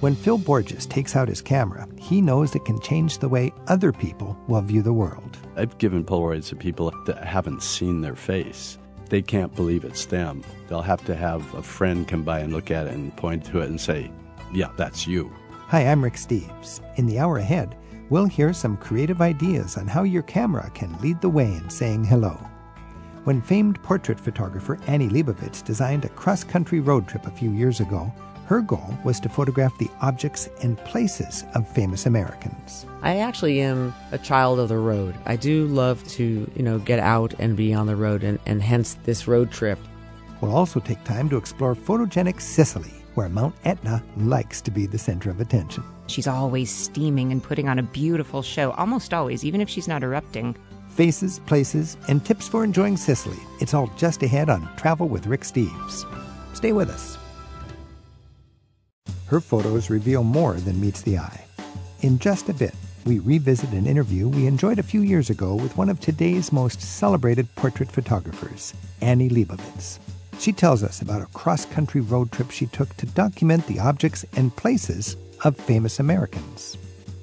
When Phil Borges takes out his camera, he knows it can change the way other people will view the world. I've given Polaroids to people that haven't seen their face. They can't believe it's them. They'll have to have a friend come by and look at it and point to it and say, Yeah, that's you. Hi, I'm Rick Steves. In the hour ahead, we'll hear some creative ideas on how your camera can lead the way in saying hello. When famed portrait photographer Annie Leibovitz designed a cross country road trip a few years ago, her goal was to photograph the objects and places of famous Americans. I actually am a child of the road. I do love to, you know, get out and be on the road, and, and hence this road trip. We'll also take time to explore photogenic Sicily, where Mount Etna likes to be the center of attention. She's always steaming and putting on a beautiful show, almost always, even if she's not erupting. Faces, places, and tips for enjoying Sicily. It's all just ahead on Travel with Rick Steves. Stay with us. Her photos reveal more than meets the eye. In just a bit, we revisit an interview we enjoyed a few years ago with one of today's most celebrated portrait photographers, Annie Leibovitz. She tells us about a cross country road trip she took to document the objects and places of famous Americans.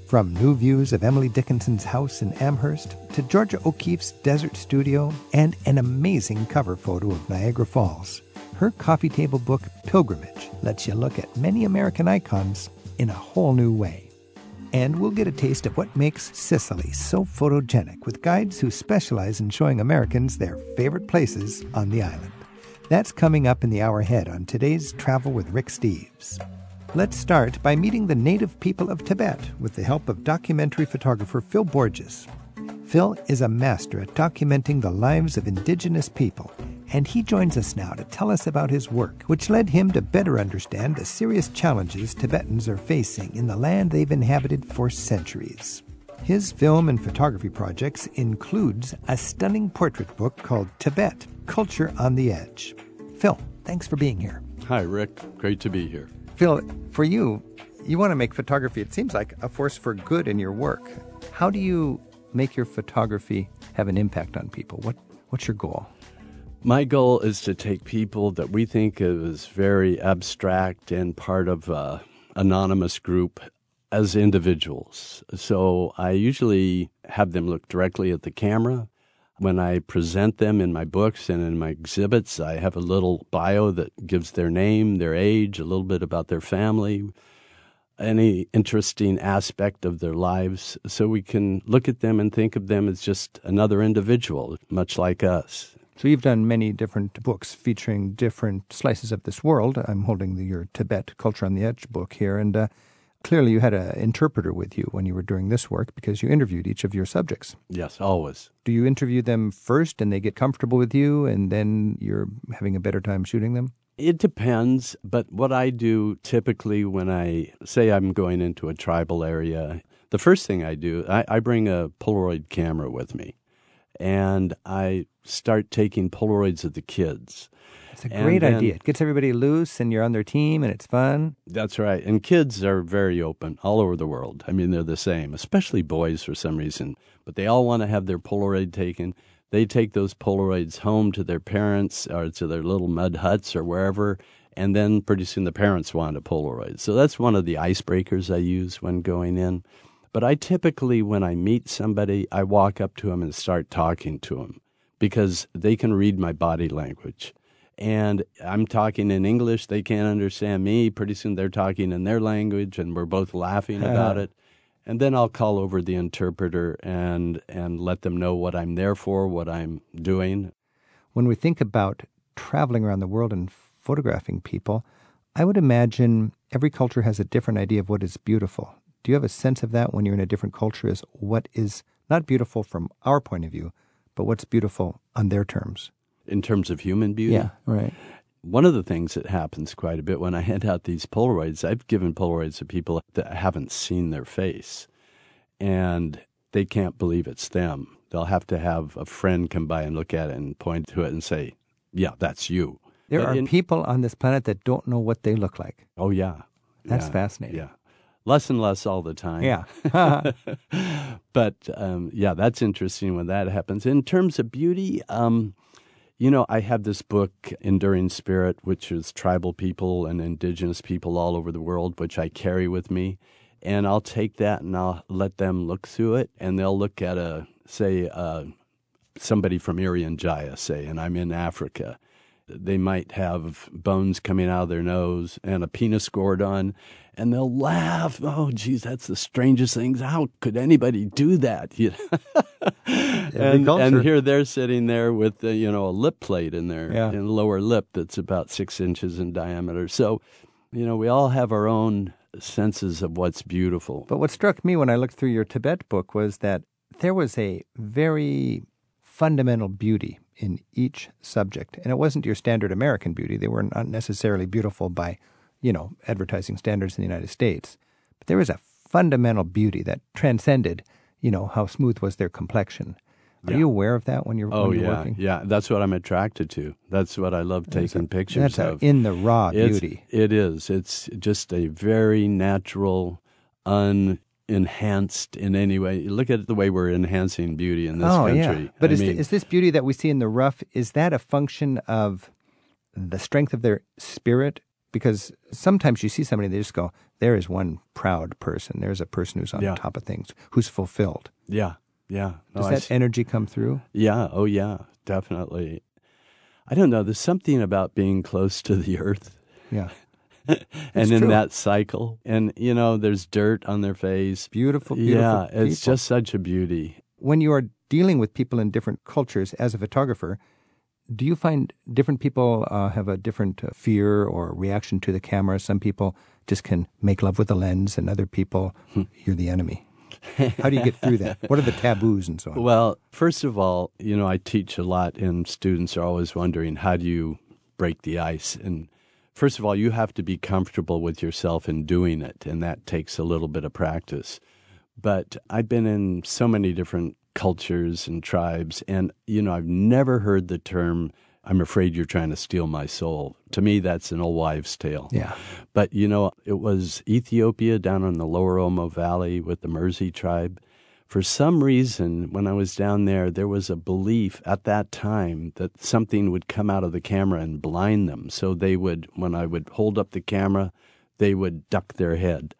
From new views of Emily Dickinson's house in Amherst to Georgia O'Keeffe's desert studio and an amazing cover photo of Niagara Falls, her coffee table book, Pilgrimage, lets you look at many American icons in a whole new way. And we'll get a taste of what makes Sicily so photogenic with guides who specialize in showing Americans their favorite places on the island. That's coming up in the hour ahead on today's Travel with Rick Steves. Let's start by meeting the native people of Tibet with the help of documentary photographer Phil Borges. Phil is a master at documenting the lives of indigenous people, and he joins us now to tell us about his work, which led him to better understand the serious challenges Tibetans are facing in the land they've inhabited for centuries. His film and photography projects includes a stunning portrait book called Tibet: Culture on the Edge. Phil, thanks for being here. Hi, Rick. Great to be here. Phil, for you, you want to make photography, it seems like, a force for good in your work. How do you make your photography have an impact on people? What, what's your goal? My goal is to take people that we think is very abstract and part of an anonymous group as individuals. So I usually have them look directly at the camera. When I present them in my books and in my exhibits, I have a little bio that gives their name, their age, a little bit about their family, any interesting aspect of their lives, so we can look at them and think of them as just another individual, much like us. So you've done many different books featuring different slices of this world. I'm holding the, your Tibet Culture on the Edge book here, and uh, clearly you had an interpreter with you when you were doing this work because you interviewed each of your subjects. Yes, always. Do you interview them first and they get comfortable with you, and then you're having a better time shooting them? It depends, but what I do typically when I say I'm going into a tribal area, the first thing I do, I, I bring a Polaroid camera with me and I start taking Polaroids of the kids. It's a great then, idea. It gets everybody loose and you're on their team and it's fun. That's right. And kids are very open all over the world. I mean, they're the same, especially boys for some reason, but they all want to have their Polaroid taken. They take those Polaroids home to their parents or to their little mud huts or wherever, and then pretty soon the parents want a Polaroid. So that's one of the icebreakers I use when going in. But I typically, when I meet somebody, I walk up to them and start talking to them because they can read my body language. And I'm talking in English, they can't understand me. Pretty soon they're talking in their language, and we're both laughing uh-huh. about it and then I'll call over the interpreter and and let them know what I'm there for, what I'm doing. When we think about traveling around the world and photographing people, I would imagine every culture has a different idea of what is beautiful. Do you have a sense of that when you're in a different culture Is what is not beautiful from our point of view, but what's beautiful on their terms? In terms of human beauty? Yeah, right. One of the things that happens quite a bit when I hand out these Polaroids, I've given Polaroids to people that haven't seen their face and they can't believe it's them. They'll have to have a friend come by and look at it and point to it and say, Yeah, that's you. There but are in, people on this planet that don't know what they look like. Oh, yeah. That's yeah, fascinating. Yeah. Less and less all the time. Yeah. but um, yeah, that's interesting when that happens. In terms of beauty, um, You know, I have this book, Enduring Spirit, which is tribal people and indigenous people all over the world, which I carry with me. And I'll take that and I'll let them look through it, and they'll look at a, say, uh, somebody from Irian Jaya, say, and I'm in Africa. They might have bones coming out of their nose and a penis gourd on, and they'll laugh. Oh, geez, that's the strangest things. How could anybody do that? You know? and, and, here they're sitting there with the, you know a lip plate in their yeah. in lower lip that's about six inches in diameter. So, you know, we all have our own senses of what's beautiful. But what struck me when I looked through your Tibet book was that there was a very fundamental beauty in each subject, and it wasn't your standard American beauty. They were not necessarily beautiful by, you know, advertising standards in the United States, but there was a fundamental beauty that transcended, you know, how smooth was their complexion are yeah. you aware of that when you're, oh, when you're yeah, working? Yeah, that's what I'm attracted to. That's what I love taking a, pictures that's of. A, in the raw it's, beauty. It is. It's just a very natural, unenhanced in any way. Look at the way we're enhancing beauty in this oh, country. Yeah. But is, mean, is this beauty that we see in the rough, is that a function of the strength of their spirit? Because sometimes you see somebody, they just go, there is one proud person. There's a person who's on yeah. top of things, who's fulfilled. Yeah. Yeah. No, Does that energy come through? Yeah. Oh, yeah. Definitely. I don't know. There's something about being close to the earth. Yeah. and in true. that cycle, and you know, there's dirt on their face. Beautiful, beautiful. Yeah, people. it's just such a beauty. When you are dealing with people in different cultures as a photographer, do you find different people uh, have a different uh, fear or reaction to the camera? Some people just can make love with the lens, and other people, hmm. you're the enemy. How do you get through that? What are the taboos and so on? Well, first of all, you know, I teach a lot, and students are always wondering how do you break the ice? And first of all, you have to be comfortable with yourself in doing it, and that takes a little bit of practice. But I've been in so many different cultures and tribes, and, you know, I've never heard the term I'm afraid you're trying to steal my soul. To me, that's an old wives' tale. Yeah. But, you know, it was Ethiopia down in the lower Omo Valley with the Mursi tribe. For some reason, when I was down there, there was a belief at that time that something would come out of the camera and blind them. So they would, when I would hold up the camera, they would duck their head.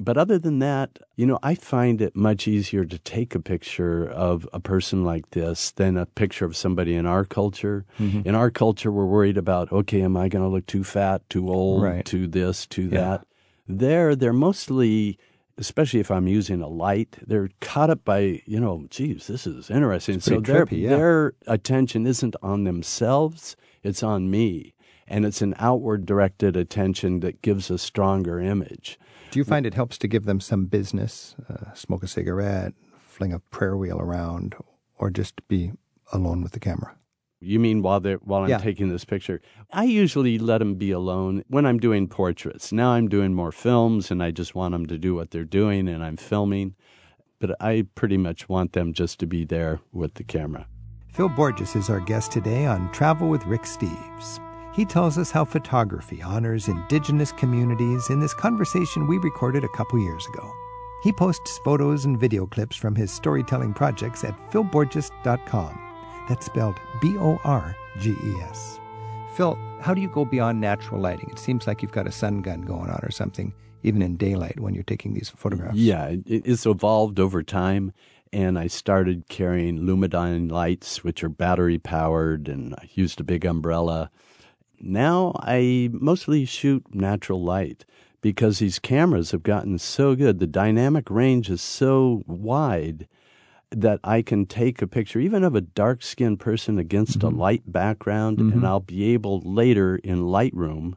But other than that, you know, I find it much easier to take a picture of a person like this than a picture of somebody in our culture. Mm-hmm. In our culture, we're worried about, okay, am I going to look too fat, too old, right. too this, too yeah. that? There, they're mostly, especially if I'm using a light, they're caught up by, you know, geez, this is interesting. so their, trippy, yeah. their attention isn't on themselves, it's on me. And it's an outward directed attention that gives a stronger image. Do you find it helps to give them some business, uh, smoke a cigarette, fling a prayer wheel around, or just be alone with the camera? You mean while they while I'm yeah. taking this picture? I usually let them be alone when I'm doing portraits. Now I'm doing more films, and I just want them to do what they're doing, and I'm filming. But I pretty much want them just to be there with the camera. Phil Borges is our guest today on Travel with Rick Steves. He tells us how photography honors indigenous communities in this conversation we recorded a couple years ago. He posts photos and video clips from his storytelling projects at philborges.com. That's spelled B O R G E S. Phil, how do you go beyond natural lighting? It seems like you've got a sun gun going on or something, even in daylight when you're taking these photographs. Yeah, it's evolved over time and I started carrying Lumadyne lights, which are battery powered, and I used a big umbrella. Now I mostly shoot natural light because these cameras have gotten so good. The dynamic range is so wide that I can take a picture, even of a dark skinned person against mm-hmm. a light background, mm-hmm. and I'll be able later in Lightroom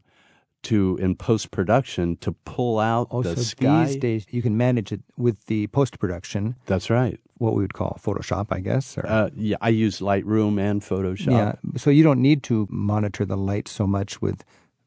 to in post production to pull out oh, the so sky. These days you can manage it with the post production. That's right. What we would call Photoshop, I guess. Uh, yeah, I use Lightroom and Photoshop. Yeah, so you don't need to monitor the light so much with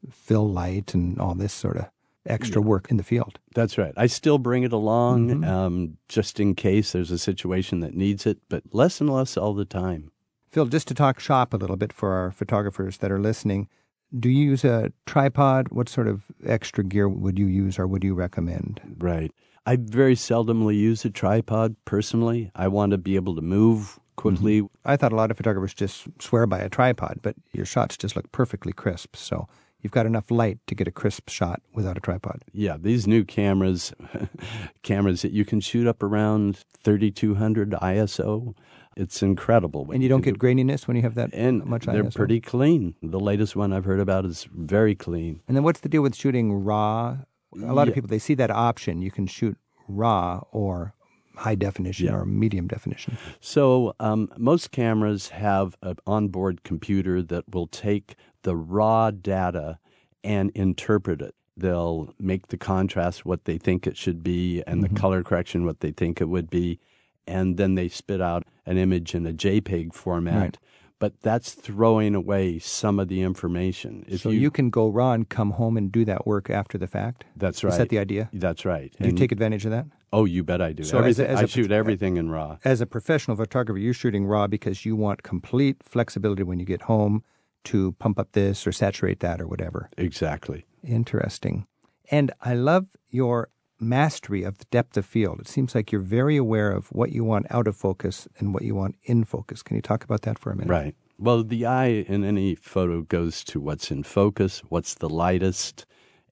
fill light and all this sort of extra work in the field. That's right. I still bring it along mm-hmm. um, just in case there's a situation that needs it, but less and less all the time. Phil, just to talk shop a little bit for our photographers that are listening, do you use a tripod? What sort of extra gear would you use or would you recommend? Right. I very seldomly use a tripod personally. I want to be able to move quickly. I thought a lot of photographers just swear by a tripod, but your shots just look perfectly crisp. So you've got enough light to get a crisp shot without a tripod. Yeah, these new cameras, cameras that you can shoot up around 3200 ISO. It's incredible. And you don't get graininess when you have that and much they're ISO? pretty clean. The latest one I've heard about is very clean. And then what's the deal with shooting raw? A lot of people they see that option. You can shoot raw or high definition Yeah. or medium definition. So um, most cameras have an onboard computer that will take the raw data and interpret it. They'll make the contrast what they think it should be and Mm-hmm. the color correction what they think it would be. And then they spit out an image in a JPEG format. Right. But that's throwing away some of the information. If so you, can go raw and come home and do that work after the fact. that's right. Is that the idea? That's right. Do you take advantage of that? Oh, you bet I do. So as a- as I a- shoot everything in RAW. As a professional photographer, you're shooting raw because you want complete flexibility when you get home to pump up this or saturate that or whatever. Exactly. Interesting. And I love your mastery of the depth of field. It seems like you're very aware of what you want out of focus and what you want in focus. Can you talk about that for a minute? Right. Well, the eye in any photo goes to what's in focus, what's the lightest,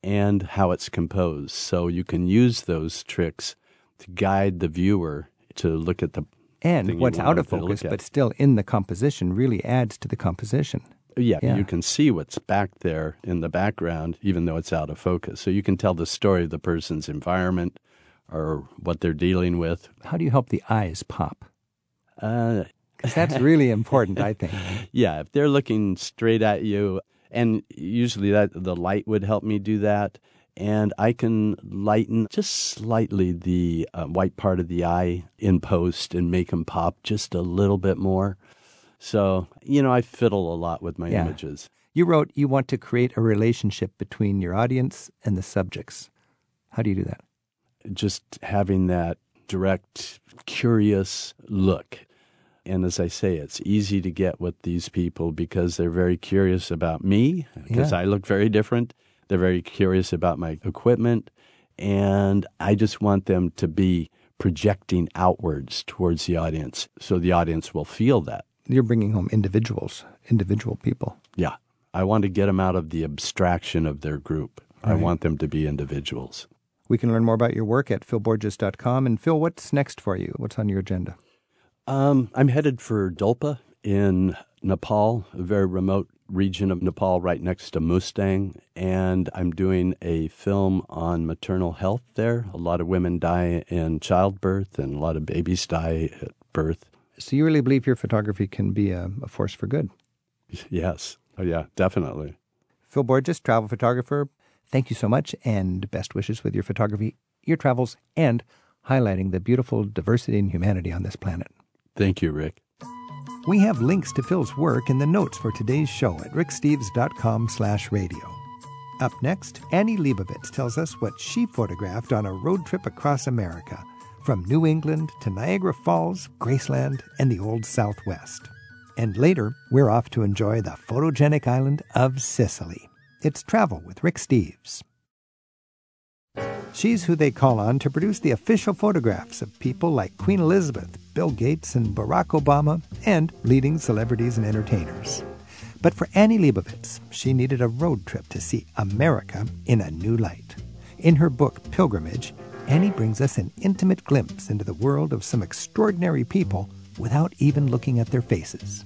and how it's composed. So you can use those tricks to guide the viewer to look at the And what's out of them to look focus, but still in the composition, really adds to the composition. Yeah, Yeah. you can see what's back there in the background, even though it's out of focus. So you can tell the story of the person's environment or what they're dealing with. How do you help the eyes pop? Uh, Because that's really important, I think. yeah, if they're looking straight at you, and usually that the light would help me do that, and I can lighten just slightly the uh, white part of the eye in post and make them pop just a little bit more. So you know, I fiddle a lot with my Yeah. images. You wrote you want to create a relationship between your audience and the subjects. How do you do that? just having that direct, curious look. And as I say, it's easy to get with these people because they're very curious about me, because Yeah. I look very different. They're very curious about my equipment. And I just want them to be projecting outwards towards the audience so the audience will feel that. You're bringing home individuals, individual people. Yeah. I want to get them out of the abstraction of their group. I want them to be individuals. We can learn more about your work at philborges.com. And Phil, what's next for you? What's on your agenda? Um, I'm headed for Dolpa in Nepal, a very remote region of Nepal right next to Mustang. And I'm doing a film on maternal health there. A lot of women die in childbirth, and a lot of babies die at birth. So you really believe your photography can be a, a force for good? Yes. Oh, yeah, definitely. Phil Borges, travel photographer, thank you so much and best wishes with your photography, your travels, and highlighting the beautiful diversity and humanity on this planet. Thank you, Rick. We have links to Phil's work in the notes for today's show at ricksteves.com slash radio. Up next, Annie Leibovitz tells us what she photographed on a road trip across America, from New England to Niagara Falls, Graceland, and the Old Southwest. And later, we're off to enjoy the photogenic island of Sicily. It's Travel with Rick Steves. She's who they call on to produce the official photographs of people like Queen Elizabeth, Bill Gates, and Barack Obama, and leading celebrities and entertainers. But for Annie Leibovitz, she needed a road trip to see America in a new light. In her book, Pilgrimage, Annie brings us an intimate glimpse into the world of some extraordinary people without even looking at their faces.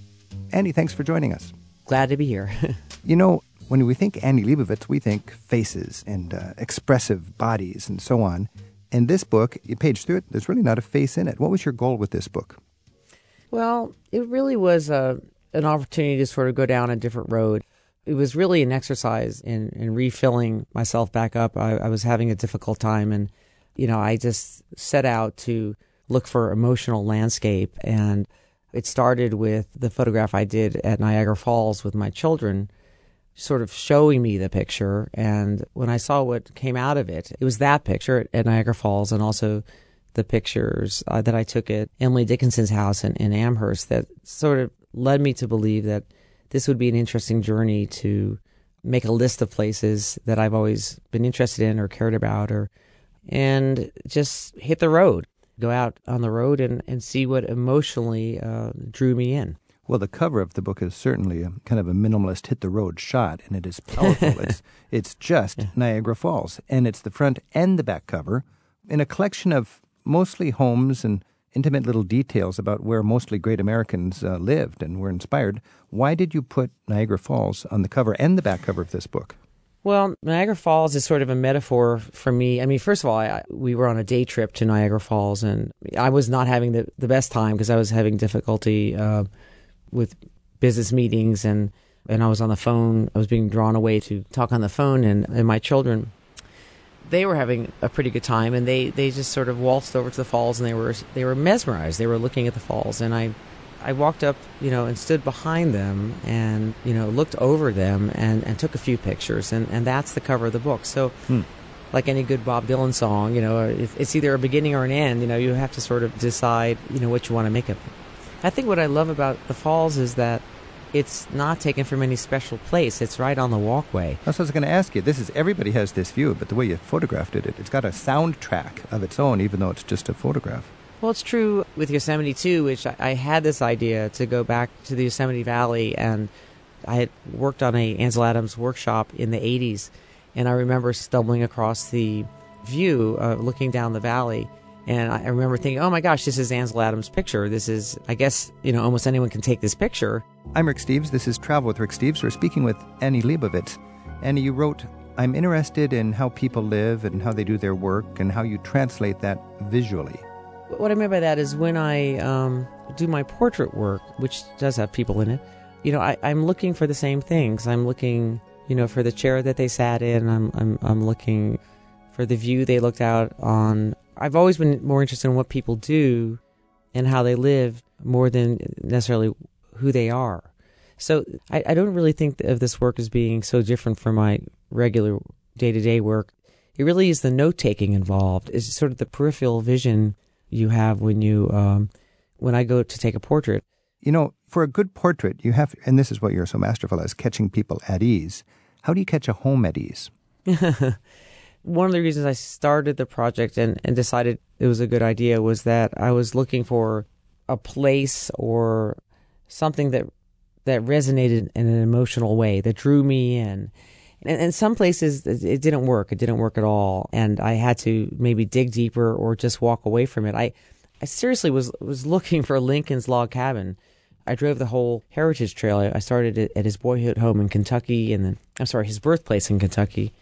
Annie, thanks for joining us. Glad to be here. You know, when we think Annie Leibovitz, we think faces and uh, expressive bodies and so on. In this book, you page through it, there's really not a face in it. What was your goal with this book? Well, it really was a, an opportunity to sort of go down a different road. It was really an exercise in, in refilling myself back up. I, I was having a difficult time, and you know, I just set out to look for emotional landscape. And it started with the photograph I did at Niagara Falls with my children, sort of showing me the picture. And when I saw what came out of it, it was that picture at Niagara Falls, and also the pictures uh, that I took at Emily Dickinson's house in, in Amherst that sort of led me to believe that this would be an interesting journey to make a list of places that I've always been interested in or cared about or and just hit the road. go out on the road and, and see what emotionally uh, drew me in. Well, the cover of the book is certainly a kind of a minimalist hit the road shot, and it is powerful. it's it's just yeah. Niagara Falls, and it's the front and the back cover in a collection of mostly homes and intimate little details about where mostly great Americans uh, lived and were inspired. Why did you put Niagara Falls on the cover and the back cover of this book? Well, Niagara Falls is sort of a metaphor for me. I mean, first of all, I, we were on a day trip to Niagara Falls, and I was not having the, the best time because I was having difficulty uh, with business meetings, and, and I was on the phone. I was being drawn away to talk on the phone, and, and my children, they were having a pretty good time, and they, they just sort of waltzed over to the falls, and they were they were mesmerized. They were looking at the falls, and I I walked up, you know, and stood behind them and, you know, looked over them and, and took a few pictures. And, and that's the cover of the book. So, hmm. like any good Bob Dylan song, you know, it's either a beginning or an end. You know, you have to sort of decide, you know, what you want to make of it. I think what I love about the falls is that it's not taken from any special place. It's right on the walkway. That's what I was going to ask you. This is everybody has this view, but the way you photographed it, it's got a soundtrack of its own, even though it's just a photograph. Well, it's true with Yosemite too, which I, had this idea to go back to the Yosemite Valley, and I had worked on a Ansel Adams workshop in the 80s, and I remember stumbling across the view, uh, looking down the valley, and I remember thinking, "Oh my gosh, this is Ansel Adams' picture. This is, I guess, you know, almost anyone can take this picture." I'm Rick Steves. This is Travel with Rick Steves. We're speaking with Annie Leibovitz. Annie, you wrote, "I'm interested in how people live and how they do their work, and how you translate that visually." What I mean by that is when I um, do my portrait work, which does have people in it, you know, I, I'm looking for the same things. I'm looking, you know, for the chair that they sat in. I'm, I'm, I'm looking for the view they looked out on. I've always been more interested in what people do and how they live more than necessarily who they are. So I, I don't really think of this work as being so different from my regular day to day work. It really is the note taking involved. It's sort of the peripheral vision you have when you um, when I go to take a portrait. You know, for a good portrait, you have, and this is what you're so masterful as catching people at ease. How do you catch a home at ease? One of the reasons I started the project and, and decided it was a good idea was that I was looking for a place or something that that resonated in an emotional way that drew me in. And, and some places it didn't work. It didn't work at all. And I had to maybe dig deeper or just walk away from it. I, I seriously was, was looking for Lincoln's log cabin. I drove the whole heritage trail. I started at his boyhood home in Kentucky and then, I'm sorry, his birthplace in Kentucky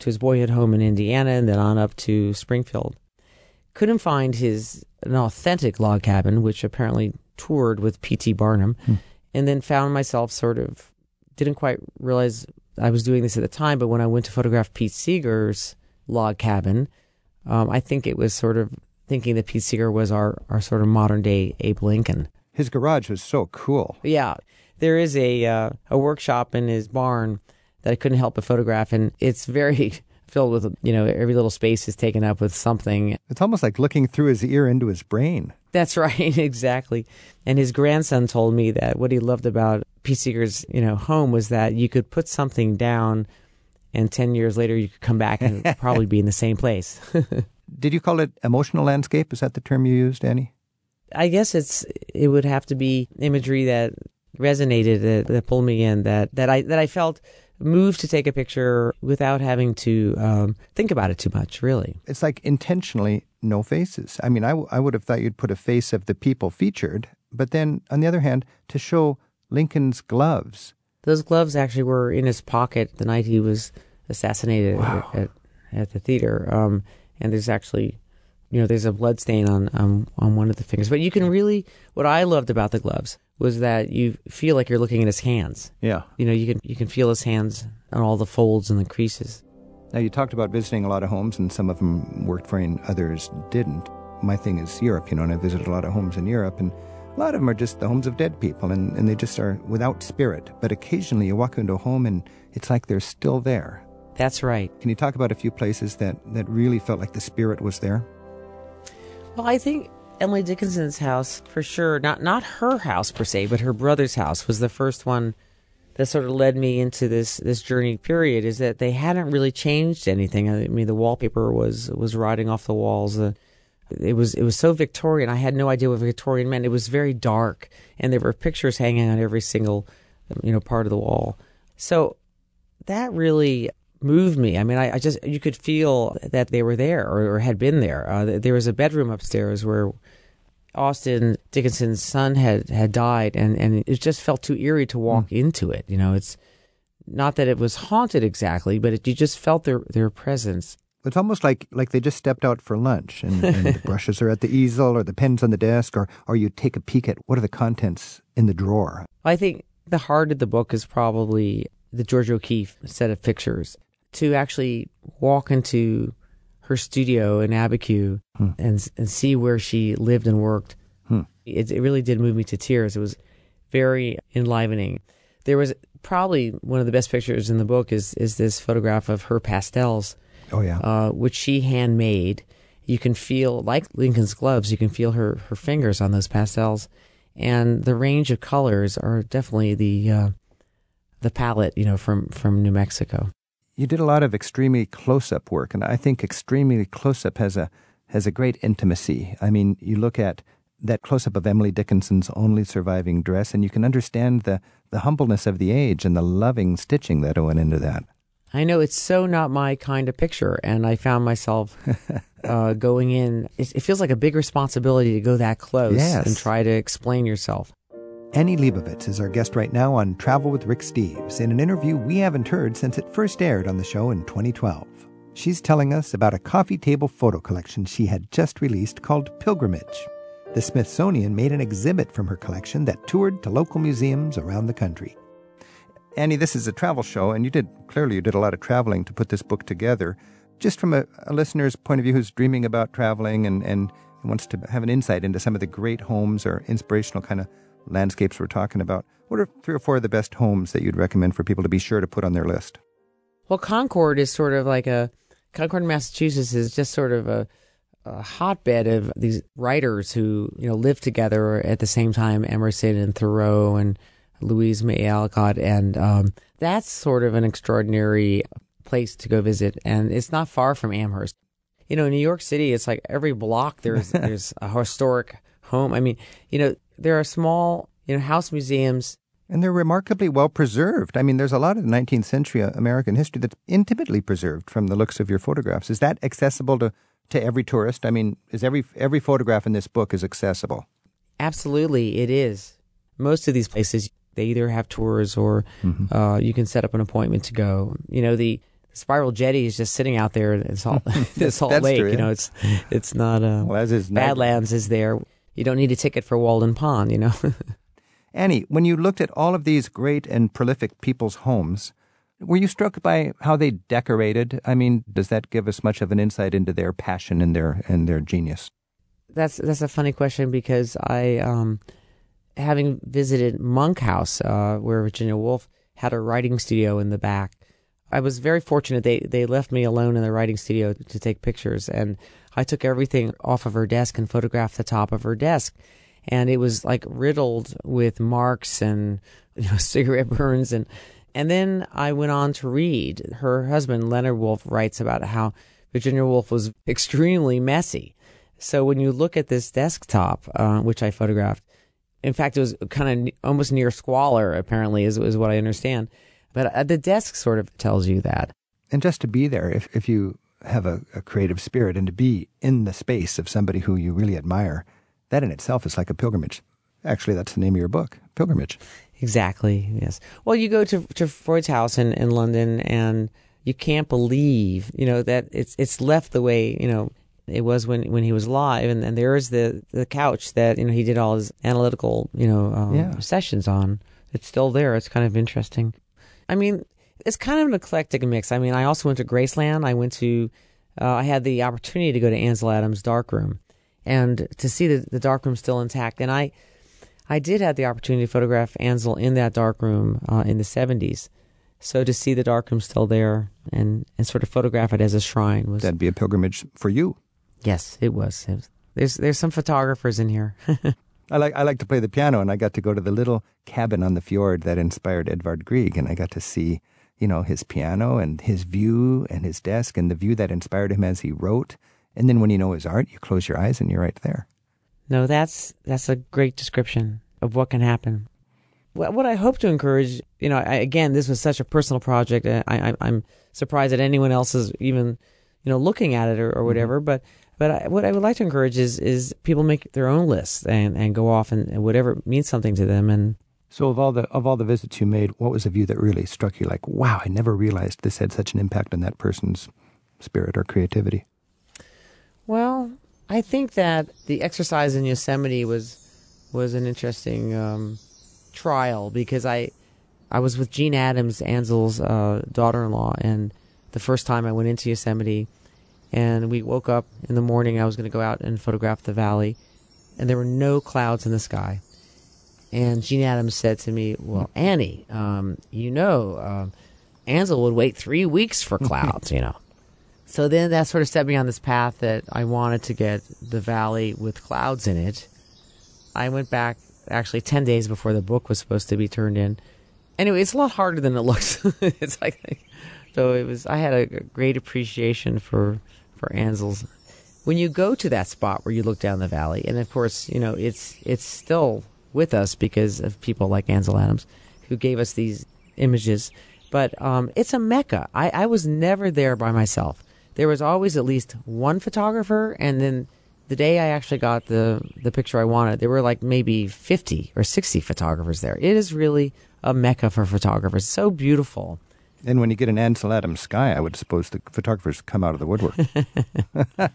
to his boyhood home in Indiana and then on up to Springfield. Couldn't find his, an authentic log cabin, which apparently toured with P.T. Barnum, hmm. and then found myself sort of, didn't quite realize I was doing this at the time, but when I went to photograph Pete Seeger's log cabin, um, I think it was sort of thinking that Pete Seeger was our, our sort of modern day Abe Lincoln. His garage was so cool. Yeah. There is a, uh, a workshop in his barn that I couldn't help but photograph, and it's very filled with, you know, every little space is taken up with something. It's almost like looking through his ear into his brain. That's right, exactly. And his grandson told me that what he loved about Pete Seeger's, you know, home was that you could put something down and 10 years later you could come back and probably be in the same place. Did you call it emotional landscape? Is that the term you used, Annie? I guess it's it would have to be imagery that resonated that, that pulled me in that that I that I felt moved to take a picture without having to um, think about it too much. Really, it's like intentionally no faces. I mean, I, w- I would have thought you'd put a face of the people featured, but then on the other hand, to show Lincoln's gloves. Those gloves actually were in his pocket the night he was assassinated wow. at, at, at, the theater. Um, and there's actually, you know, there's a blood stain on, on on one of the fingers. But you can really, what I loved about the gloves was that you feel like you're looking at his hands. Yeah. You know, you can you can feel his hands on all the folds and the creases. Now you talked about visiting a lot of homes, and some of them worked for you, and others didn't. My thing is Europe, you know, and I visited a lot of homes in Europe, and a lot of them are just the homes of dead people, and, and they just are without spirit. But occasionally you walk into a home, and it's like they're still there. That's right. Can you talk about a few places that, that really felt like the spirit was there? Well, I think Emily Dickinson's house, for sure, not not her house per se, but her brother's house was the first one that sort of led me into this this journey period is that they hadn't really changed anything. I mean, the wallpaper was was rotting off the walls. The it was it was so Victorian. I had no idea what Victorian meant. It was very dark, and there were pictures hanging on every single you know part of the wall. So that really moved me. I mean, I, I just you could feel that they were there or, or had been there. Uh, there was a bedroom upstairs where Austin Dickinson's son had had died, and and it just felt too eerie to walk mm. into it. You know, it's not that it was haunted exactly, but it, you just felt their their presence. It's almost like like they just stepped out for lunch, and, and the brushes are at the easel, or the pens on the desk, or or you take a peek at what are the contents in the drawer. I think the heart of the book is probably the George O'Keeffe set of pictures. To actually walk into her studio in Abiquiu hmm. and and see where she lived and worked, hmm. it, it really did move me to tears. It was very enlivening. There was probably one of the best pictures in the book is is this photograph of her pastels Oh yeah, uh, which she handmade. You can feel like Lincoln's gloves. You can feel her her fingers on those pastels, and the range of colors are definitely the uh, the palette. You know, from from New Mexico. You did a lot of extremely close up work, and I think extremely close up has a has a great intimacy. I mean, you look at that close up of Emily Dickinson's only surviving dress, and you can understand the, the humbleness of the age and the loving stitching that went into that. I know it's so not my kind of picture, and I found myself uh, going in. It, it, feels like a big responsibility to go that close yes. and try to explain yourself. Annie Leibovitz is our guest right now on Travel with Rick Steves in an interview we haven't heard since it first aired on the show in 2012. She's telling us about a coffee table photo collection she had just released called Pilgrimage. The Smithsonian made an exhibit from her collection that toured to local museums around the country. Annie, this is a travel show, and you did clearly you did a lot of traveling to put this book together. Just from a, a listener's point of view who's dreaming about traveling and, and wants to have an insight into some of the great homes or inspirational kind of landscapes we're talking about, what are three or four of the best homes that you'd recommend for people to be sure to put on their list? Well, Concord is sort of like a Concord, Massachusetts is just sort of a, a hotbed of these writers who you know lived together at the same time, Emerson and Thoreau and Louisa May Alcott, and um, that's sort of an extraordinary place to go visit, and it's not far from Amherst. You know, New York City, it's like every block there's there's a historic home. I mean, you know, there are small you know house museums. And they're remarkably well preserved. I mean, there's a lot of 19th century American history that's intimately preserved from the looks of your photographs. Is that accessible to, to every tourist? I mean, is every every photograph in this book is accessible? Absolutely, it is. Most of these places they either have tours or mm-hmm. uh, you can set up an appointment to go. You know, the Spiral Jetty is just sitting out there in Salt, Salt Lake. True, yeah. You know, it's it's not. Uh, well, as is Badlands is there. You don't need a ticket for Walden Pond. You know. Annie, when you looked at all of these great and prolific people's homes, were you struck by how they decorated? I mean, does that give us much of an insight into their passion and their and their genius? That's that's a funny question because I um, having visited Monk's House, uh, where Virginia Woolf had a writing studio in the back, I was very fortunate. They they left me alone in the writing studio to take pictures, and I took everything off of her desk and photographed the top of her desk, and it was like riddled with marks and you know, cigarette burns and. And then I went on to read. Her husband, Leonard Woolf, writes about how Virginia Woolf was extremely messy. So when you look at this desktop, uh, which I photographed, in fact, it was kind of almost near squalor, apparently, is, is what I understand. But uh, the desk sort of tells you that. And just to be there, if, if you have a, a creative spirit and to be in the space of somebody who you really admire, that in itself is like a pilgrimage. Actually, that's the name of your book, Pilgrimage. Exactly, yes. Well, you go to, to Freud's house in, in London and you can't believe, you know, that it's, it's left the way, you know, it was when, when he was alive. And, and there is the, the couch that, you know, he did all his analytical, you know, um, yeah. sessions on. It's still there. It's kind of interesting. I mean, it's kind of an eclectic mix. I mean, I also went to Graceland. I went to, uh, I had the opportunity to go to Ansel Adams' darkroom and to see the, the darkroom still intact. And I, I did have the opportunity to photograph Ansel in that darkroom uh, in the 70s. So to see the darkroom still there and, and sort of photograph it as a shrine was that'd be a pilgrimage for you. Yes, it was. It was there's there's some photographers in here. I like I like to play the piano, and I got to go to the little cabin on the fjord that inspired Edvard Grieg, and I got to see, you know, his piano and his view and his desk and the view that inspired him as he wrote. And then when you know his art, you close your eyes and you're right there. No, that's that's a great description of what can happen. What I hope to encourage, you know, I, again, this was such a personal project. I, I, I'm surprised that anyone else is even, you know, looking at it or, or whatever. Mm-hmm. But but I, what I would like to encourage is is people make their own lists and, and go off and, and whatever means something to them. And so of all the of all the visits you made, what was a view that really struck you? Like, wow, I never realized this had such an impact on that person's spirit or creativity. Well, I think that the exercise in Yosemite was was an interesting um, trial because I I was with Jean Adams, Ansel's uh, daughter-in-law, and the first time I went into Yosemite, and we woke up in the morning. I was going to go out and photograph the valley, and there were no clouds in the sky. And Jean Adams said to me, "Well, Annie, um, you know, um, Ansel would wait three weeks for clouds, you know." So then that sort of set me on this path that I wanted to get the valley with clouds in it. I went back actually 10 days before the book was supposed to be turned in. Anyway, it's a lot harder than it looks. it's like, so it was, I had a great appreciation for, for Ansel's. When you go to that spot where you look down the valley, and of course, you know, it's, it's still with us because of people like Ansel Adams who gave us these images. But um, it's a mecca. I, I was never there by myself there was always at least one photographer, and then the day I actually got the the picture I wanted, there were like maybe fifty or sixty photographers there. It is really a mecca for photographers. So beautiful. And when you get an Ansel Adams sky, I would suppose the photographers come out of the woodwork.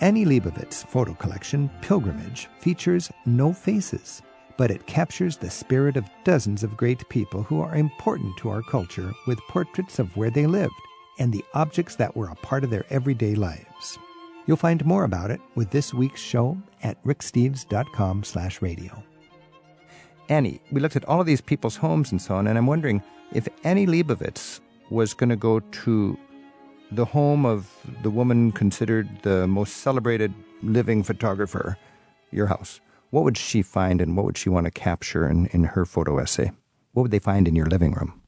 Annie Leibovitz photo collection, Pilgrimage, features no faces, but it captures the spirit of dozens of great people who are important to our culture with portraits of where they lived and the objects that were a part of their everyday lives. You'll find more about it with this week's show at ricksteves.com slash radio. Annie, we looked at all of these people's homes and so on, and I'm wondering if Annie Leibovitz was going to go to the home of the woman considered the most celebrated living photographer, your house, what would she find and what would she want to capture in, in her photo essay? What would they find in your living room?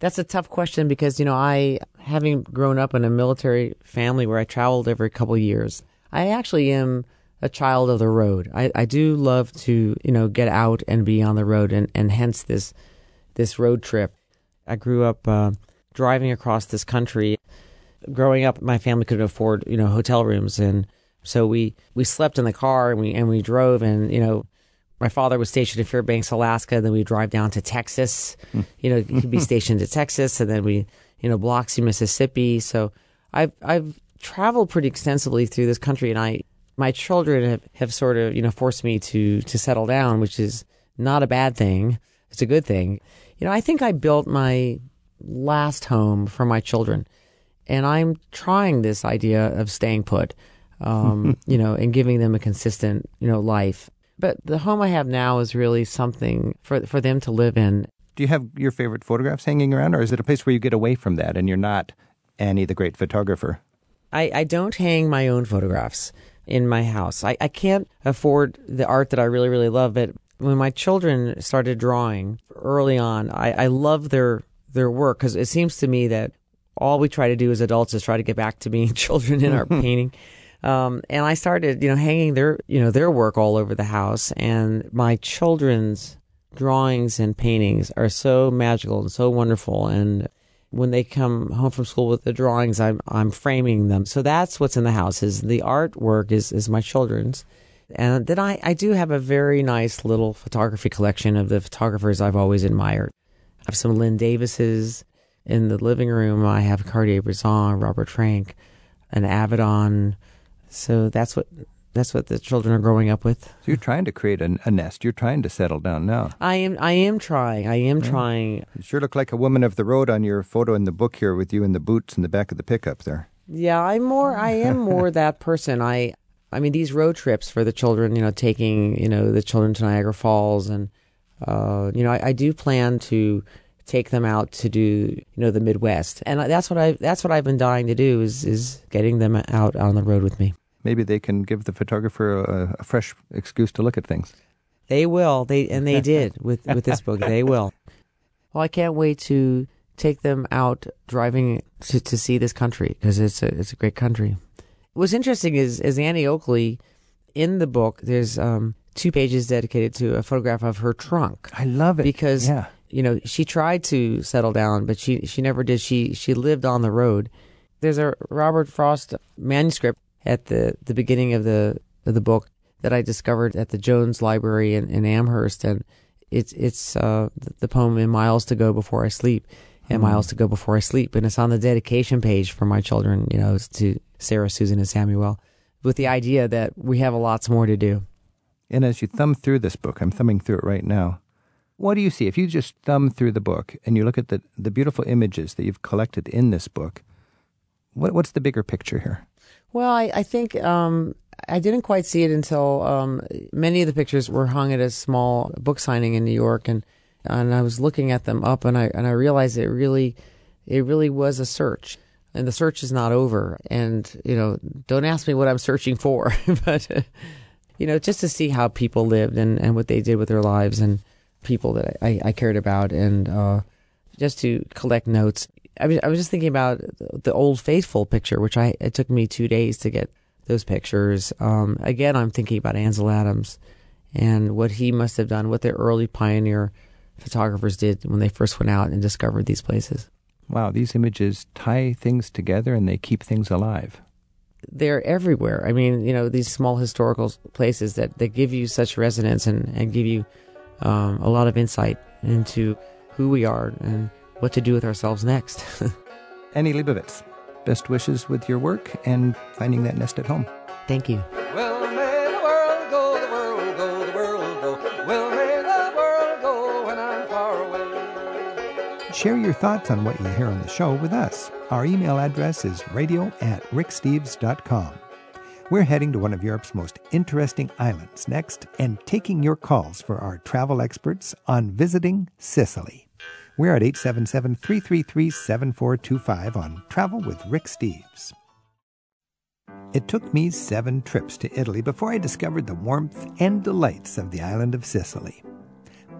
That's a tough question because, you know, I, having grown up in a military family where I traveled every couple years, I actually am a child of the road. I, I do love to, you know, get out and be on the road and, and hence this, this road trip. I grew up, uh, driving across this country. Growing up, my family couldn't afford, you know, hotel rooms. And so we, we slept in the car and we, and we drove and, you know, my father was stationed in Fairbanks, Alaska. and Then we drive down to Texas. You know, he'd be stationed to Texas, and then we, you know, Biloxi, Mississippi. So I've I've traveled pretty extensively through this country, and I my children have, have sort of you know forced me to to settle down, which is not a bad thing. It's a good thing. You know, I think I built my last home for my children, and I'm trying this idea of staying put. Um, you know, and giving them a consistent, you know, life. But the home I have now is really something for for them to live in. Do you have your favorite photographs hanging around, or is it a place where you get away from that and you're not Annie the great photographer? I, I don't hang my own photographs in my house. I, I can't afford the art that I really, really love. But when my children started drawing early on, I, I love their their work because it seems to me that all we try to do as adults is try to get back to being children in our painting. Um, and I started, you know, hanging their, you know, their work all over the house. And my children's drawings and paintings are so magical and so wonderful. And when they come home from school with the drawings, I'm I'm framing them. So that's what's in the house. Is the artwork is is my children's. And then I, I do have a very nice little photography collection of the photographers I've always admired. I have some Lynn Davises in the living room. I have Cartier-Bresson, Robert Frank, an Avedon, so that's what that's what the children are growing up with. So you're trying to create a, a nest. You're trying to settle down now. I am. I am trying. I am yeah. trying. You sure look like a woman of the road on your photo in the book here, with you in the boots in the back of the pickup there. Yeah, I'm more. I am more that person. I. I mean, these road trips for the children. You know, taking you know the children to Niagara Falls, and uh, you know, I, I do plan to take them out to do you know the Midwest, and that's what I that's what I've been dying to do is is getting them out on the road with me maybe they can give the photographer a, a fresh excuse to look at things. They will. They and they did with with this book. They will. Well, I can't wait to take them out driving to, to see this country because it's a it's a great country. What's interesting is, is Annie Oakley in the book, there's um, two pages dedicated to a photograph of her trunk. I love it because yeah. You know she tried to settle down, but she she never did. She she lived on the road. There's a Robert Frost manuscript at the the beginning of the of the book that I discovered at the Jones Library in, in Amherst, and it's it's uh, the poem "In Miles to Go Before I Sleep." And Hmm. miles to go before I sleep, and it's on the dedication page for my children. You know, to Sarah, Susan, and Samuel, with the idea that we have a lots more to do. And as you thumb through this book, I'm thumbing through it right now. What do you see? If you just thumb through the book and you look at the, the beautiful images that you've collected in this book, what, what's the bigger picture here? Well, I, I think um, I didn't quite see it until um, many of the pictures were hung at a small book signing in New York, and and I was looking at them up, and I and I realized it really, it really was a search, and the search is not over. And you know, don't ask me what I'm searching for, but you know, just to see how people lived and and what they did with their lives, and people that I, I cared about, and uh, just to collect notes. I was, I was just thinking about the old faithful picture, which I it took me two days to get those pictures. Um, again, I'm thinking about Ansel Adams and what he must have done, what the early pioneer photographers did when they first went out and discovered these places. Wow, these images tie things together and they keep things alive. They're everywhere. I mean, you know, these small historical places that, that give you such resonance and, and give you um, a lot of insight into who we are and what to do with ourselves next. Annie Leibovitz, best wishes with your work and finding that nest at home. Thank you. Well, may the world go, the world go, the world go. Well, may the world go when I'm far away. Share your thoughts on what you hear on the show with us. Our email address is radio at ricksteves.com. We're heading to one of Europe's most interesting islands next and taking your calls for our travel experts on visiting Sicily. We're at 877 333 7425 on Travel with Rick Steves. It took me seven trips to Italy before I discovered the warmth and delights of the island of Sicily.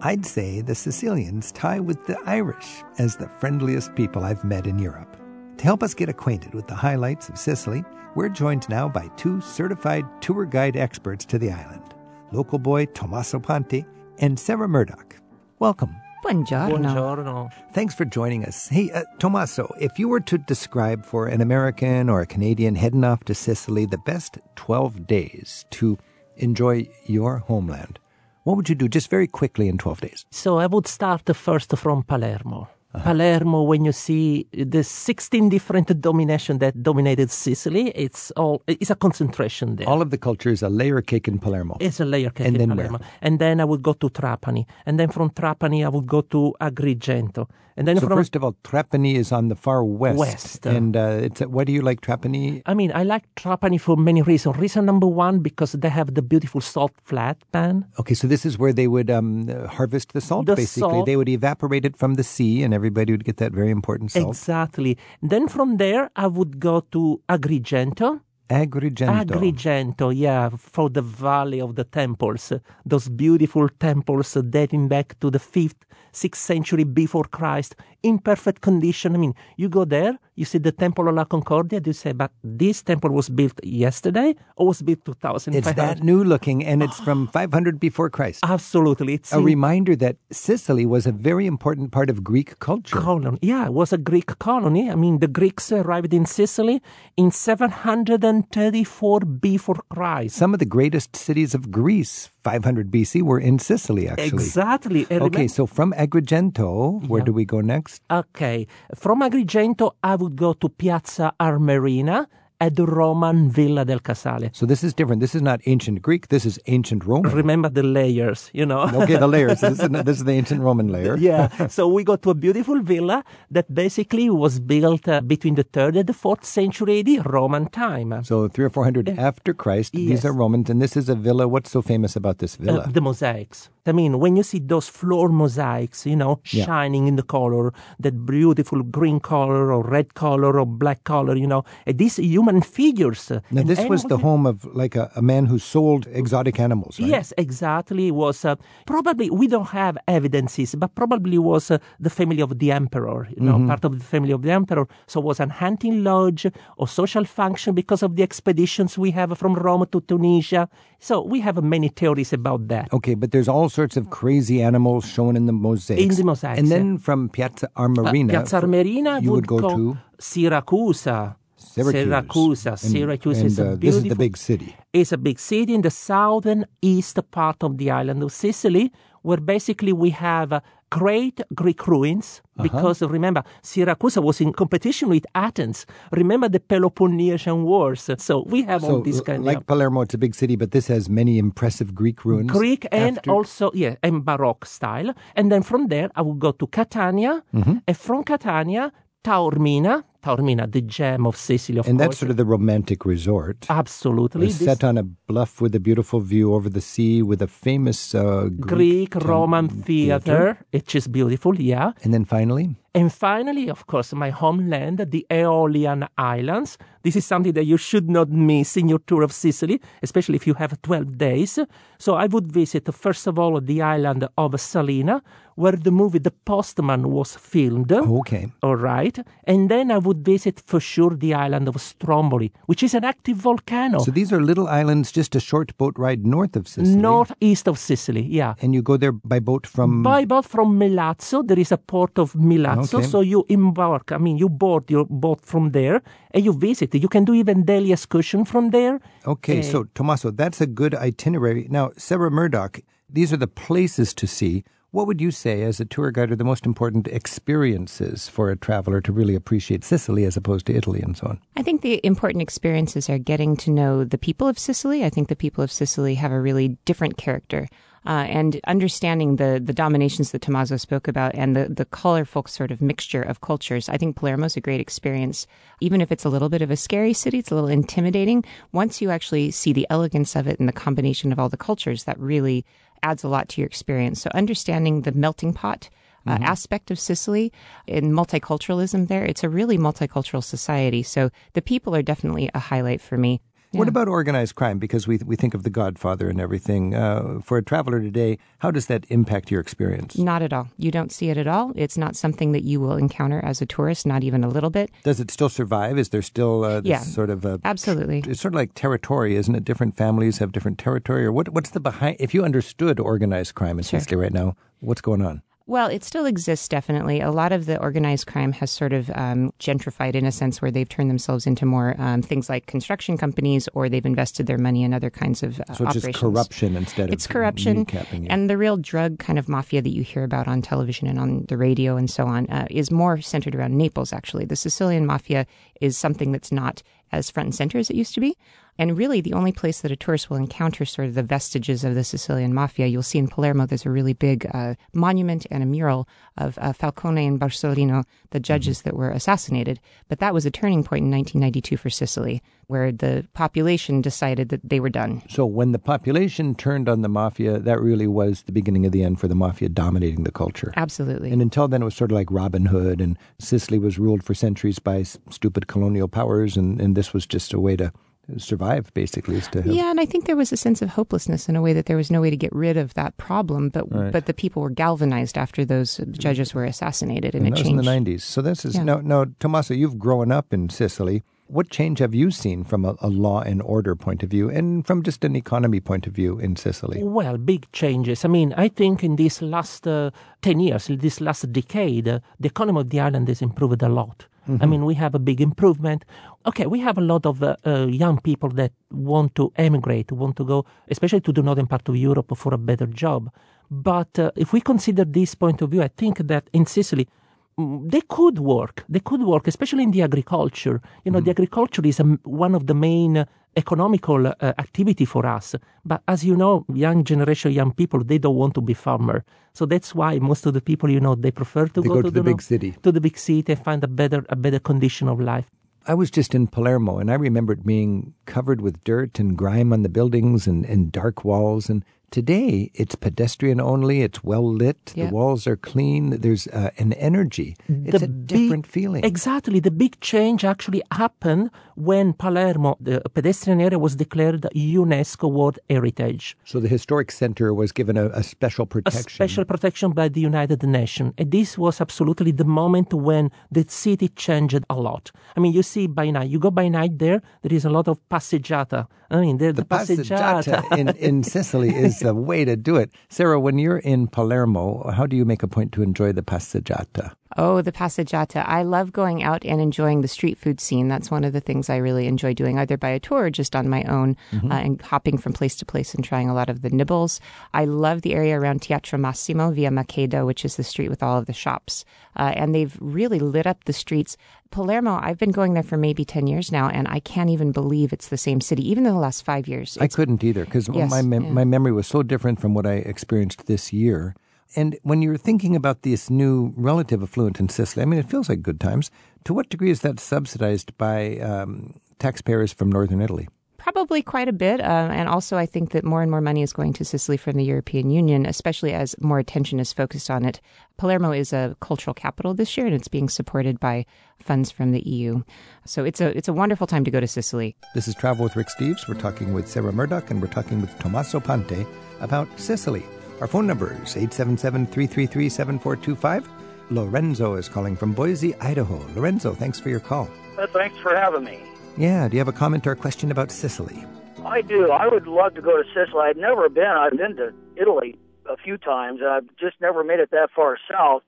I'd say the Sicilians tie with the Irish as the friendliest people I've met in Europe. To help us get acquainted with the highlights of Sicily, we're joined now by two certified tour guide experts to the island local boy Tommaso Ponte and Sarah Murdoch. Welcome. Buongiorno. Buongiorno. Thanks for joining us. Hey, uh, Tommaso, if you were to describe for an American or a Canadian heading off to Sicily the best 12 days to enjoy your homeland, what would you do just very quickly in 12 days? So I would start first from Palermo. Palermo, when you see the 16 different domination that dominated Sicily, it's all it's a concentration there. All of the culture is a layer cake in Palermo. It's a layer cake And in then Palermo. where? And then I would go to Trapani. And then from Trapani, I would go to Agrigento. And then So from first of all, Trapani is on the far west. West. And uh, it's why do you like Trapani? I mean, I like Trapani for many reasons. Reason number one, because they have the beautiful salt flat pan. Okay, so this is where they would um, harvest the salt. The basically, salt. they would evaporate it from the sea, and everybody would get that very important salt. Exactly. Then from there, I would go to Agrigento. Agrigento. Agrigento, yeah, for the Valley of the Temples, those beautiful temples dating back to the 5th, 6th century before Christ, in perfect condition. I mean, you go there, you see the Temple of La Concordia, do you say, but this temple was built yesterday or was built 2000 It's that new looking, and it's from 500 before Christ. Absolutely. It's A in reminder that Sicily was a very important part of Greek culture. colony. Yeah, it was a Greek colony. I mean, the Greeks arrived in Sicily in 734 before Christ. Some of the greatest cities of Greece, 500 BC, were in Sicily, actually. Exactly. Okay, so from Agrigento, where Yeah. do we go next? Okay, from Agrigento, I would go to Piazza Armerina at the Roman Villa del Casale. So this is different. This is not ancient Greek. This is ancient Roman. Remember the layers, you know? okay, the layers. This is, this is the ancient Roman layer. yeah, so we go to a beautiful villa that basically was built uh, between the 3rd and the 4th century AD, Roman time. So three or four hundred after Christ. These are Romans, and this is a villa. What's so famous about this Uh, villa? the mosaics. I mean, when you see those floor mosaics, you know, Yeah. shining in the color, that beautiful green color or red color or black color, you know, these human figures. Now, and this was the home of like a, a man who sold exotic animals, right? Yes, exactly. It was uh, probably we don't have evidences, but probably was uh, the family of the emperor. You know, part of the family of the emperor. So it was an hunting lodge or social function because of the expeditions we have from Rome to Tunisia. So we have many theories about that. Okay, but there's all sorts of crazy animals shown in the mosaics. In the mosaics, And then from Piazza Armerina, Uh, Piazza Armerina you would, would, go, go to Siracusa. Syracuse. Syracuse. And- Syracuse and, is a uh, this is the big city. It's a big city in the southern east part of the island of Sicily, where basically we have uh, great Greek ruins. Uh-huh. Because remember, Syracuse was in competition with Athens. Remember the Peloponnesian Wars. So we have So, all these kind like of Like Palermo, it's a big city, but this has many impressive Greek ruins. Greek and after- also yeah, and Baroque style. And then from there, I would go to Catania, Mm-hmm. and from Catania, Taormina. Taormina, the gem of Sicily, of And course. that's sort of the romantic resort. absolutely It's This- set on a bluff with a beautiful view over the sea with a famous uh, Greek, Greek Roman tem- theater, It is beautiful, yeah. And then finally, And finally, of course, my homeland, the Aeolian Islands. This is something that you should not miss in your tour of Sicily, especially if you have 12 days. So I would visit, first of all, the island of Salina, where the movie The Postman was filmed. okay. All right. And then I would visit for sure the island of Stromboli, which is an active volcano, So these are little islands just a short boat ride north of Sicily. northeast of Sicily. Yeah. And you go there by boat from. By boat from Milazzo, there is a port of Milazzo. Okay. So you embark, I mean, you board your boat from there and you visit. You can do even daily excursion from there. Okay, so Tommaso, that's a good itinerary. Now, Sarah Murdoch, these are the places to see. What would you say, as a tour guide, are the most important experiences for a traveler to really appreciate Sicily as opposed to Italy and so on? I think the important experiences are getting to know the people of Sicily. I think the people of Sicily have a really different character. Uh, and understanding the the dominations that Tommaso spoke about and the the colorful sort of mixture of cultures, I think Palermo is a great experience. Even if it's a little bit of a scary city, it's a little intimidating. Once you actually see the elegance of it and the combination of all the cultures, that really adds a lot to your experience. So understanding the melting pot uh, aspect of Sicily and multiculturalism there. It's a really multicultural society. So the people are definitely a highlight for me. What about organized crime? Because we, we think of the Godfather and everything. Uh, for a traveler today, how does that impact your experience? Not at all. You don't see it at all. It's not something that you will encounter as a tourist, not even a little bit. Does it still survive? Is there still uh, this Yeah, sort of a absolutely. It's sort of like territory, isn't it? Different families have different territory, or what? What's the behind? If you understood organized crime in Sure. Sicily right now, what's going on? Well, it still exists, definitely. A lot of the organized crime has sort of um, gentrified in a sense where they've turned themselves into more um, things like construction companies or they've invested their money in other kinds of uh, So it's operations. just corruption instead of It's corruption. And the real drug kind of mafia that you hear about on television and on the radio and so on uh, is more centered around Naples, actually. The Sicilian mafia is something that's not as front and center as it used to be. And really, the only place that a tourist will encounter sort of the vestiges of the Sicilian mafia, you'll see in Palermo, there's a really big uh, monument and a mural of uh, Falcone and Borsellino, the judges that were assassinated. But that was a turning point in 1992 for Sicily, where the population decided that they were done. So when the population turned on the mafia, that really was the beginning of the end for the mafia dominating the culture. Absolutely. And until then, it was sort of like Robin Hood, and Sicily was ruled for centuries by stupid colonial powers, and, and this was just a way to survive, basically. Is to have, Yeah, and I think there was a sense of hopelessness in a way that there was no way to get rid of that problem, but Right. but the people were galvanized after those judges were assassinated, and, and it that was in the '90s. So this is Yeah. no now, Tommaso, you've grown up in Sicily. What change have you seen from a, a law and order point of view, and from just an economy point of view in Sicily? Well, big changes. I mean, I think in these last uh, 10 years, in this last decade, uh, the economy of the island has improved a lot. I mean, we have a big improvement. Okay, we have a lot of uh, uh, young people that want to emigrate, want to go, especially to the northern part of Europe for a better job. But uh, if we consider this point of view, I think that in Sicily, mm, they could work. They could work, especially in the agriculture. You know, the agriculture is um, one of the main uh, economical uh, activity for us. But as you know, young generation, young people, they don't want to be farmer. So that's why most of the people, you know, they prefer to They go, go to the you big know, city. to the big city and find a better, a better condition of life. I was just in Palermo, and I remember it being covered with dirt and grime on the buildings and, and dark walls. And today, it's pedestrian only. It's well lit. Yeah. The walls are clean. There's uh, an energy. It's The a different feeling. Exactly. The big change actually happened when Palermo, the pedestrian area, was declared UNESCO World Heritage. So the historic center was given a, a special A protection. special protection by the United Nations. And this was absolutely the moment when the city changed a lot. I mean, you see by night, you go by night there, there is a lot of passeggiata. I mean, the, the, Passeggiata in, in Sicily is the way to do it. Sarah, when you're in Palermo, how do you make a point to enjoy the passeggiata? Oh, the passeggiata. I love going out and enjoying the street food scene. That's one of the things I really enjoy doing, either by a tour or just on my own, uh, and hopping from place to place and trying a lot of the nibbles. I love the area around Teatro Massimo, via Maqueda, which is the street with all of the shops. Uh, and they've really lit up the streets. Palermo, I've been going there for maybe 10 years now, and I can't even believe it's the same city, even in the last five years. I couldn't either because Yes, my mem- yeah. my memory was so different from what I experienced this year. And when you're thinking about this new relative affluent in Sicily, I mean, it feels like good times. To what degree is that subsidized by um, taxpayers from northern Italy? Probably quite a bit. Uh, and also, I think that more and more money is going to Sicily from the European Union, especially as more attention is focused on it. Palermo is a cultural capital this year, and it's being supported by funds from the EU. So it's a it's a wonderful time to go to Sicily. This is Travel with Rick Steves. We're talking with Sarah Murdoch and we're talking with Tommaso Ponte about Sicily. Our phone number is 877 333 7425. Lorenzo is calling from Boise, Idaho. Lorenzo, thanks for your call. Uh, thanks for having me. Yeah, do you have a comment or a question about Sicily? I do. I would love to go to Sicily. I've never been. I've been to Italy a few times, and I've just never made it that far south.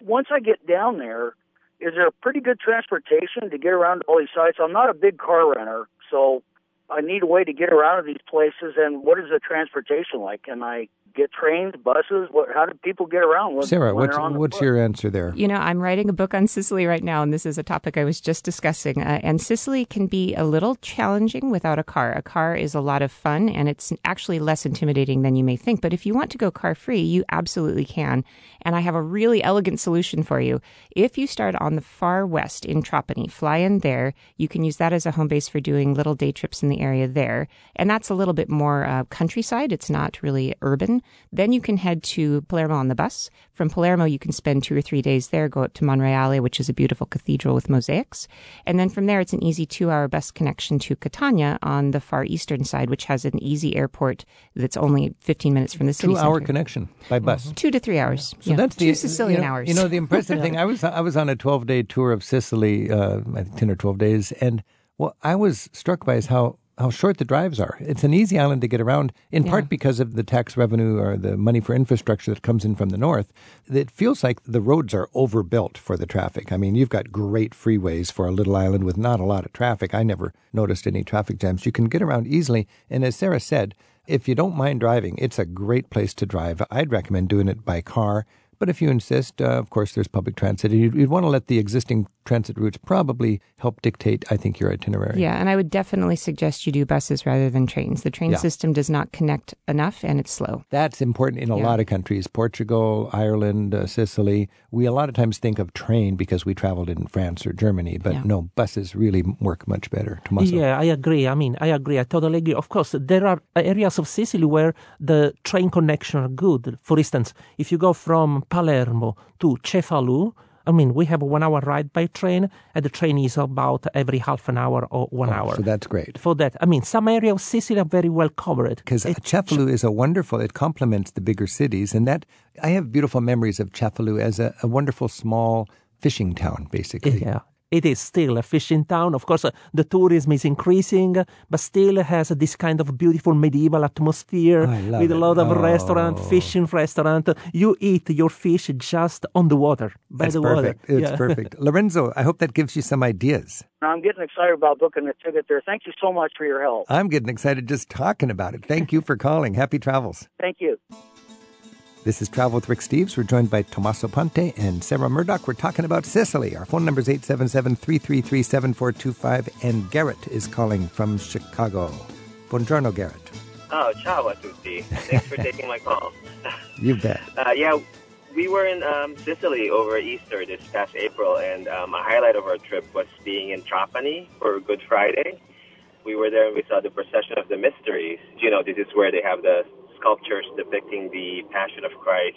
Once I get down there, is there pretty good transportation to get around to all these sites? I'm not a big car renter, so I need a way to get around to these places. And what is the transportation like? Can I get trains, buses? What? How do people get around? When, Sarah, when what's, on the what's your answer there? You know, I'm writing a book on Sicily right now, and this is a topic I was just discussing. Uh, and Sicily can be a little challenging without a car. A car is a lot of fun, and it's actually less intimidating than you may think. But if you want to go car free, you absolutely can. And I have a really elegant solution for you. If you start on the far west in Trapani, fly in there. You can use that as a home base for doing little day trips in the area there. And that's a little bit more uh, countryside. It's not really urban. Then you can head to Palermo on the bus. From Palermo, you can spend two or three days there, go up to Monreale, which is a beautiful cathedral with mosaics. And then from there, it's an easy two hour bus connection to Catania on the far eastern side, which has an easy airport that's only 15 minutes from the city Two hour center. connection by bus. Two to three hours. So Yeah. that's two the Sicilian you know, hours. You know the impressive thing. I was I was on a twelve day tour of Sicily, uh, I think ten or twelve days, and what I was struck by is how how short the drives are. It's an easy island to get around, in part because of the tax revenue or the money for infrastructure that comes in from the north. It feels like the roads are overbuilt for the traffic. I mean, you've got great freeways for a little island with not a lot of traffic. I never noticed any traffic jams. You can get around easily, and as Sarah said. If you don't mind driving, it's a great place to drive. I'd recommend doing it by car. But if you insist, uh, of course, there's public transit. And You'd, you'd want to let the existing transit routes probably help dictate, I think, your itinerary. Yeah, and I would definitely suggest you do buses rather than trains. The train Yeah. system does not connect enough and it's slow. That's important in a Yeah. lot of countries. Portugal, Ireland, uh, Sicily. We a lot of times think of train because we traveled in France or Germany, but Yeah. no, buses really work much better. Tommaso. Yeah, I agree. I mean, I agree. I totally agree. Of course, there are areas of Sicily where the train connection are good. For instance, if you go from Palermo to Cefalu, I mean, we have a one hour ride by train, and the train is about every half an hour or one hour. Oh, So that's great. For that, I mean, some areas of Sicily are very well covered. Because uh, It- Cefalu is a wonderful, it complements the bigger cities. And that, I have beautiful memories of Cefalu as a, a wonderful small fishing town, basically. Yeah. It is still a fishing town. Of course, uh, the tourism is increasing, uh, but still has this kind of beautiful medieval atmosphere I love with a lot of restaurant, Oh. fishing restaurant. You eat your fish just on the water, by That's the perfect. water. It's Yeah. perfect. Lorenzo, I hope that gives you some ideas. I'm getting excited about booking a ticket there. Thank you so much for your help. I'm getting excited just talking about it. Thank you for calling. Happy travels. Thank you. This is Travel with Rick Steves. We're joined by Tommaso Ponte and Sarah Murdoch. We're talking about Sicily. Our phone number is 877 333 7425, and Garrett is calling from Chicago. Buongiorno, Garrett. Oh, ciao a tutti. Thanks for taking my call. You bet. Uh, yeah, we were in um, Sicily over Easter this past April, and um, a highlight of our trip was being in Trapani for Good Friday. We were there and we saw the procession of the mysteries. You know, this is where they have the sculptures depicting the Passion of Christ,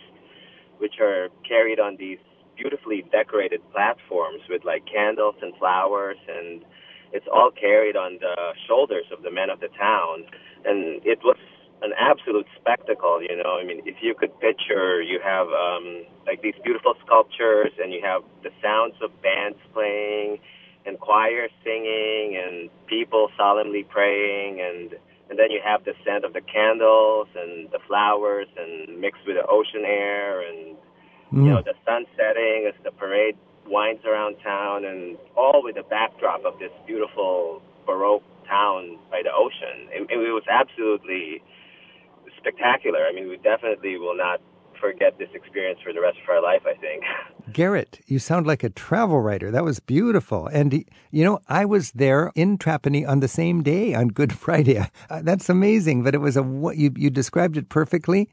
which are carried on these beautifully decorated platforms with like candles and flowers and it's all carried on the shoulders of the men of the town, and it was an absolute spectacle. You know, I mean, if you could picture, you have um, like these beautiful sculptures, and you have the sounds of bands playing, and choirs singing, and people solemnly praying, and and then you have the scent of the candles and the flowers, and mixed with the ocean air, and you mm. know the sun setting as the parade winds around town, and all with the backdrop of this beautiful baroque town by the ocean. It, it was absolutely spectacular. I mean, we definitely will not forget this experience for the rest of our life, I think. Garrett, you sound like a travel writer. That was beautiful. And, you know, I was there in Trapani on the same day on Good Friday. Uh, that's amazing. But it was a, what you, you described it perfectly.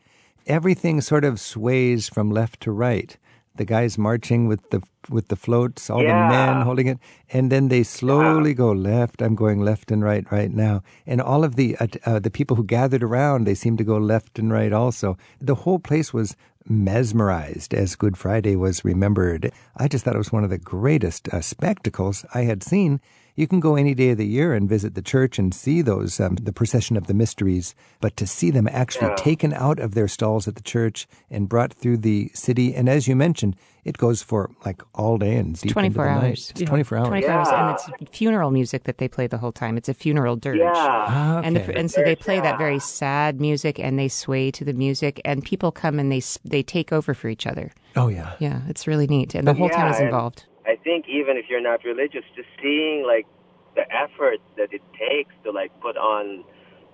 Everything sort of sways from left to right. The guys marching with the with the floats, all the men holding it, and then they slowly go left. I'm going left and right right now, and all of the uh, uh, the people who gathered around, they seemed to go left and right also. The whole place was mesmerized as Good Friday was remembered. I just thought it was one of the greatest uh, spectacles I had seen. You can go any day of the year and visit the church and see those, um, the procession of the mysteries, but to see them actually Yeah. taken out of their stalls at the church and brought through the city, and as you mentioned, it goes for like all day and deep into 24 the night. hours. It's 24 hours. 24 hours, and it's funeral music that they play the whole time. It's a funeral dirge. Yeah. Ah, And, the, and so they play that very sad music and they sway to the music and people come and they they take over for each other. oh, yeah. Yeah, it's really neat. And the whole town Yeah, is and- involved. I think even if you're not religious, just seeing like the effort that it takes to like put on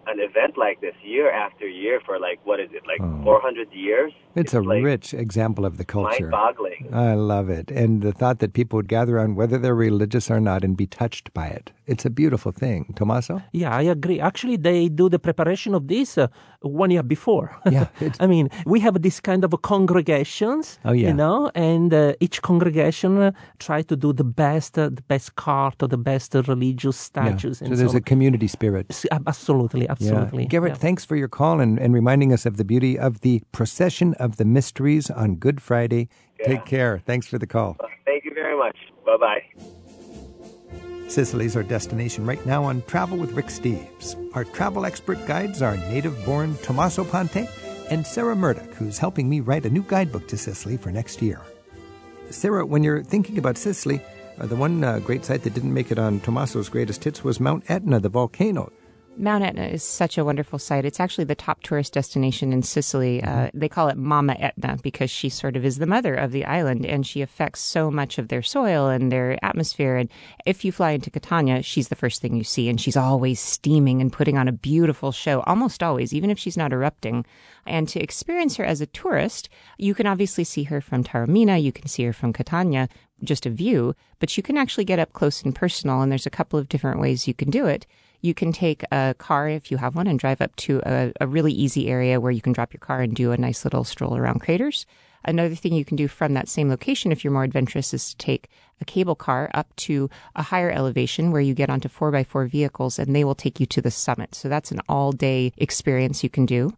an event like this year after year for like what is it like 400 years? It's a like rich example of the culture. mind-boggling. I love it. And the thought that people would gather around whether they're religious or not and be touched by it. It's a beautiful thing. Tommaso? Yeah, I agree. Actually, they do the preparation of this uh, one year before. Yeah, I mean, we have this kind of congregations. Oh, yeah. You know, and uh, each congregation uh, try to do the best, uh, the best cart or the best uh, religious statues. So and there's so a community spirit. S- Absolutely, absolutely. Yeah. Garrett, Yeah. thanks for your call and, and reminding us of the beauty of the procession of the mysteries on Good Friday. Take care. Thanks for the call. Thank you very much. Bye bye. Sicily's our destination right now on Travel with Rick Steves. Our travel expert guides are native born Tommaso Ponte and Sarah Murdoch, who's helping me write a new guidebook to Sicily for next year. Sarah, when you're thinking about Sicily, uh, the one uh, great site that didn't make it on Tommaso's greatest hits was Mount Etna, the volcano. Mount Etna is such a wonderful site. It's actually the top tourist destination in Sicily. Uh, they call it Mama Etna because she sort of is the mother of the island and she affects so much of their soil and their atmosphere. And if you fly into Catania, she's the first thing you see and she's always steaming and putting on a beautiful show, almost always, even if she's not erupting. And to experience her as a tourist, you can obviously see her from Taormina, you can see her from Catania, just a view, but you can actually get up close and personal. And there's a couple of different ways you can do it. You can take a car if you have one and drive up to a, a really easy area where you can drop your car and do a nice little stroll around craters. Another thing you can do from that same location, if you're more adventurous, is to take a cable car up to a higher elevation where you get onto 4x4 vehicles and they will take you to the summit. So that's an all day experience you can do.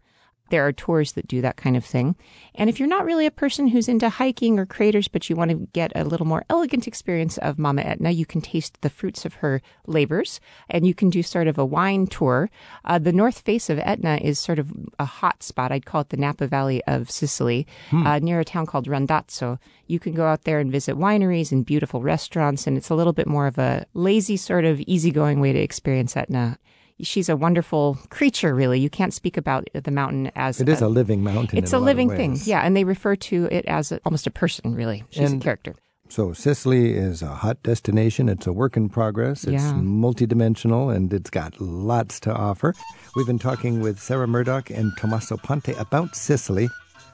There are tours that do that kind of thing. And if you're not really a person who's into hiking or craters, but you want to get a little more elegant experience of Mama Etna, you can taste the fruits of her labors and you can do sort of a wine tour. Uh, the north face of Etna is sort of a hot spot. I'd call it the Napa Valley of Sicily, uh, near a town called Randazzo. You can go out there and visit wineries and beautiful restaurants, and it's a little bit more of a lazy, sort of easygoing way to experience Etna. She's a wonderful creature, really. You can't speak about the mountain as It is a living mountain. it's a of living thing, yeah, and they refer to it as a, almost a person, really. She's And- a character. So Sicily is a hot destination. It's a work in progress. It's Yeah. multidimensional and it's got lots to offer. We've been talking with Sarah Murdoch and Tommaso Ponte about Sicily.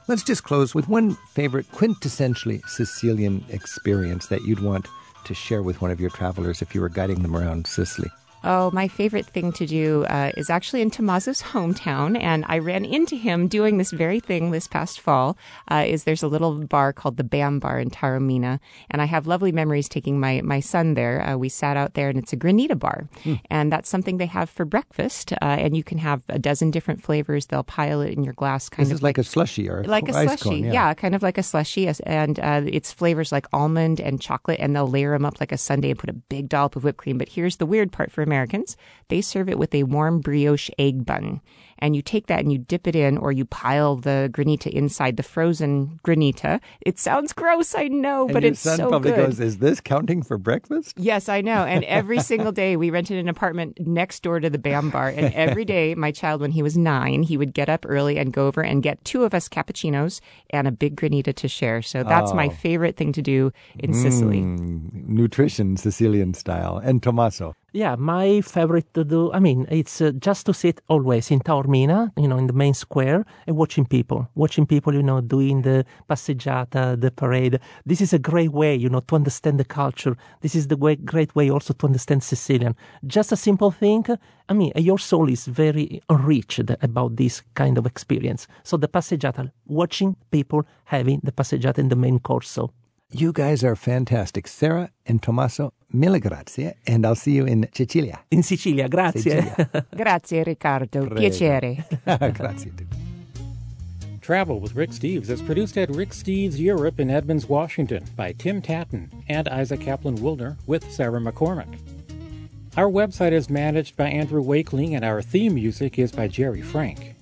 Let's just close with one favorite quintessentially Sicilian experience that you'd want to share with one of your travelers if you were guiding them around Sicily. Oh, my favorite thing to do uh, is actually in Tommaso's hometown, and I ran into him doing this very thing this past fall. Uh, is there's a little bar called the Bam Bar in Taormina, and I have lovely memories taking my my son there. Uh, we sat out there, and it's a granita bar, and that's something they have for breakfast, uh, and you can have a dozen different flavors. They'll pile it in your glass, kind This of is like a slushy or like a ice slushy, cone, yeah. kind of like a slushy, and uh, it's flavors like almond and chocolate, and they'll layer them up like a sundae and put a big dollop of whipped cream. But here's the weird part for Americans: they serve it with a warm brioche egg bun, and you take that and you dip it in, or you pile the granita inside the frozen granita. It sounds gross, I know, And but your it's son so probably good. goes, "Is this counting for breakfast?" Yes, I know. And every single day we rented an apartment next door to the BAM bar. And every day my child, when he was nine, he would get up early and go over and get two of us cappuccinos and a big granita to share. So that's my Oh. favorite thing to do in Sicily. Mm, nutrition Sicilian style. And Tommaso. Yeah, my favorite to do, I mean, it's uh, just to sit always in Taormina, you know, in the main square and watching people, watching people, you know, doing the passeggiata, the parade. This is a great way, you know, to understand the culture. This is the way, great way also to understand Sicilian. Just a simple thing. I mean, your soul is very enriched about this kind of experience. So the passeggiata, watching people having the passeggiata in the main corso. You guys are fantastic. Sarah and Tommaso, mille grazie. And I'll see you in Sicilia. In Sicilia, grazie. Sicilia. Grazie, Riccardo. Prego. Piacere. grazie. Travel with Rick Steves is produced at Rick Steves Europe in Edmonds, Washington by Tim Tatton and Isaac Kaplan Woolner with Sarah McCormick. Our website is managed by Andrew Wakeling and our theme music is by Jerry Frank.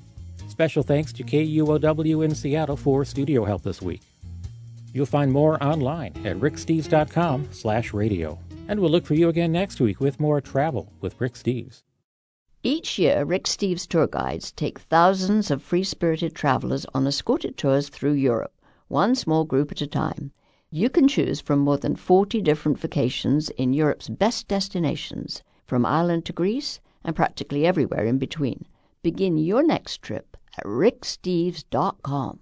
Special thanks to KUOW in Seattle for studio help this week. You'll find more online at ricksteves.com slash radio. And we'll look for you again next week with more travel with Rick Steves. Each year, Rick Steves tour guides take thousands of free spirited travelers on escorted tours through Europe, one small group at a time. You can choose from more than 40 different vacations in Europe's best destinations, from Ireland to Greece and practically everywhere in between. Begin your next trip at ricksteves.com.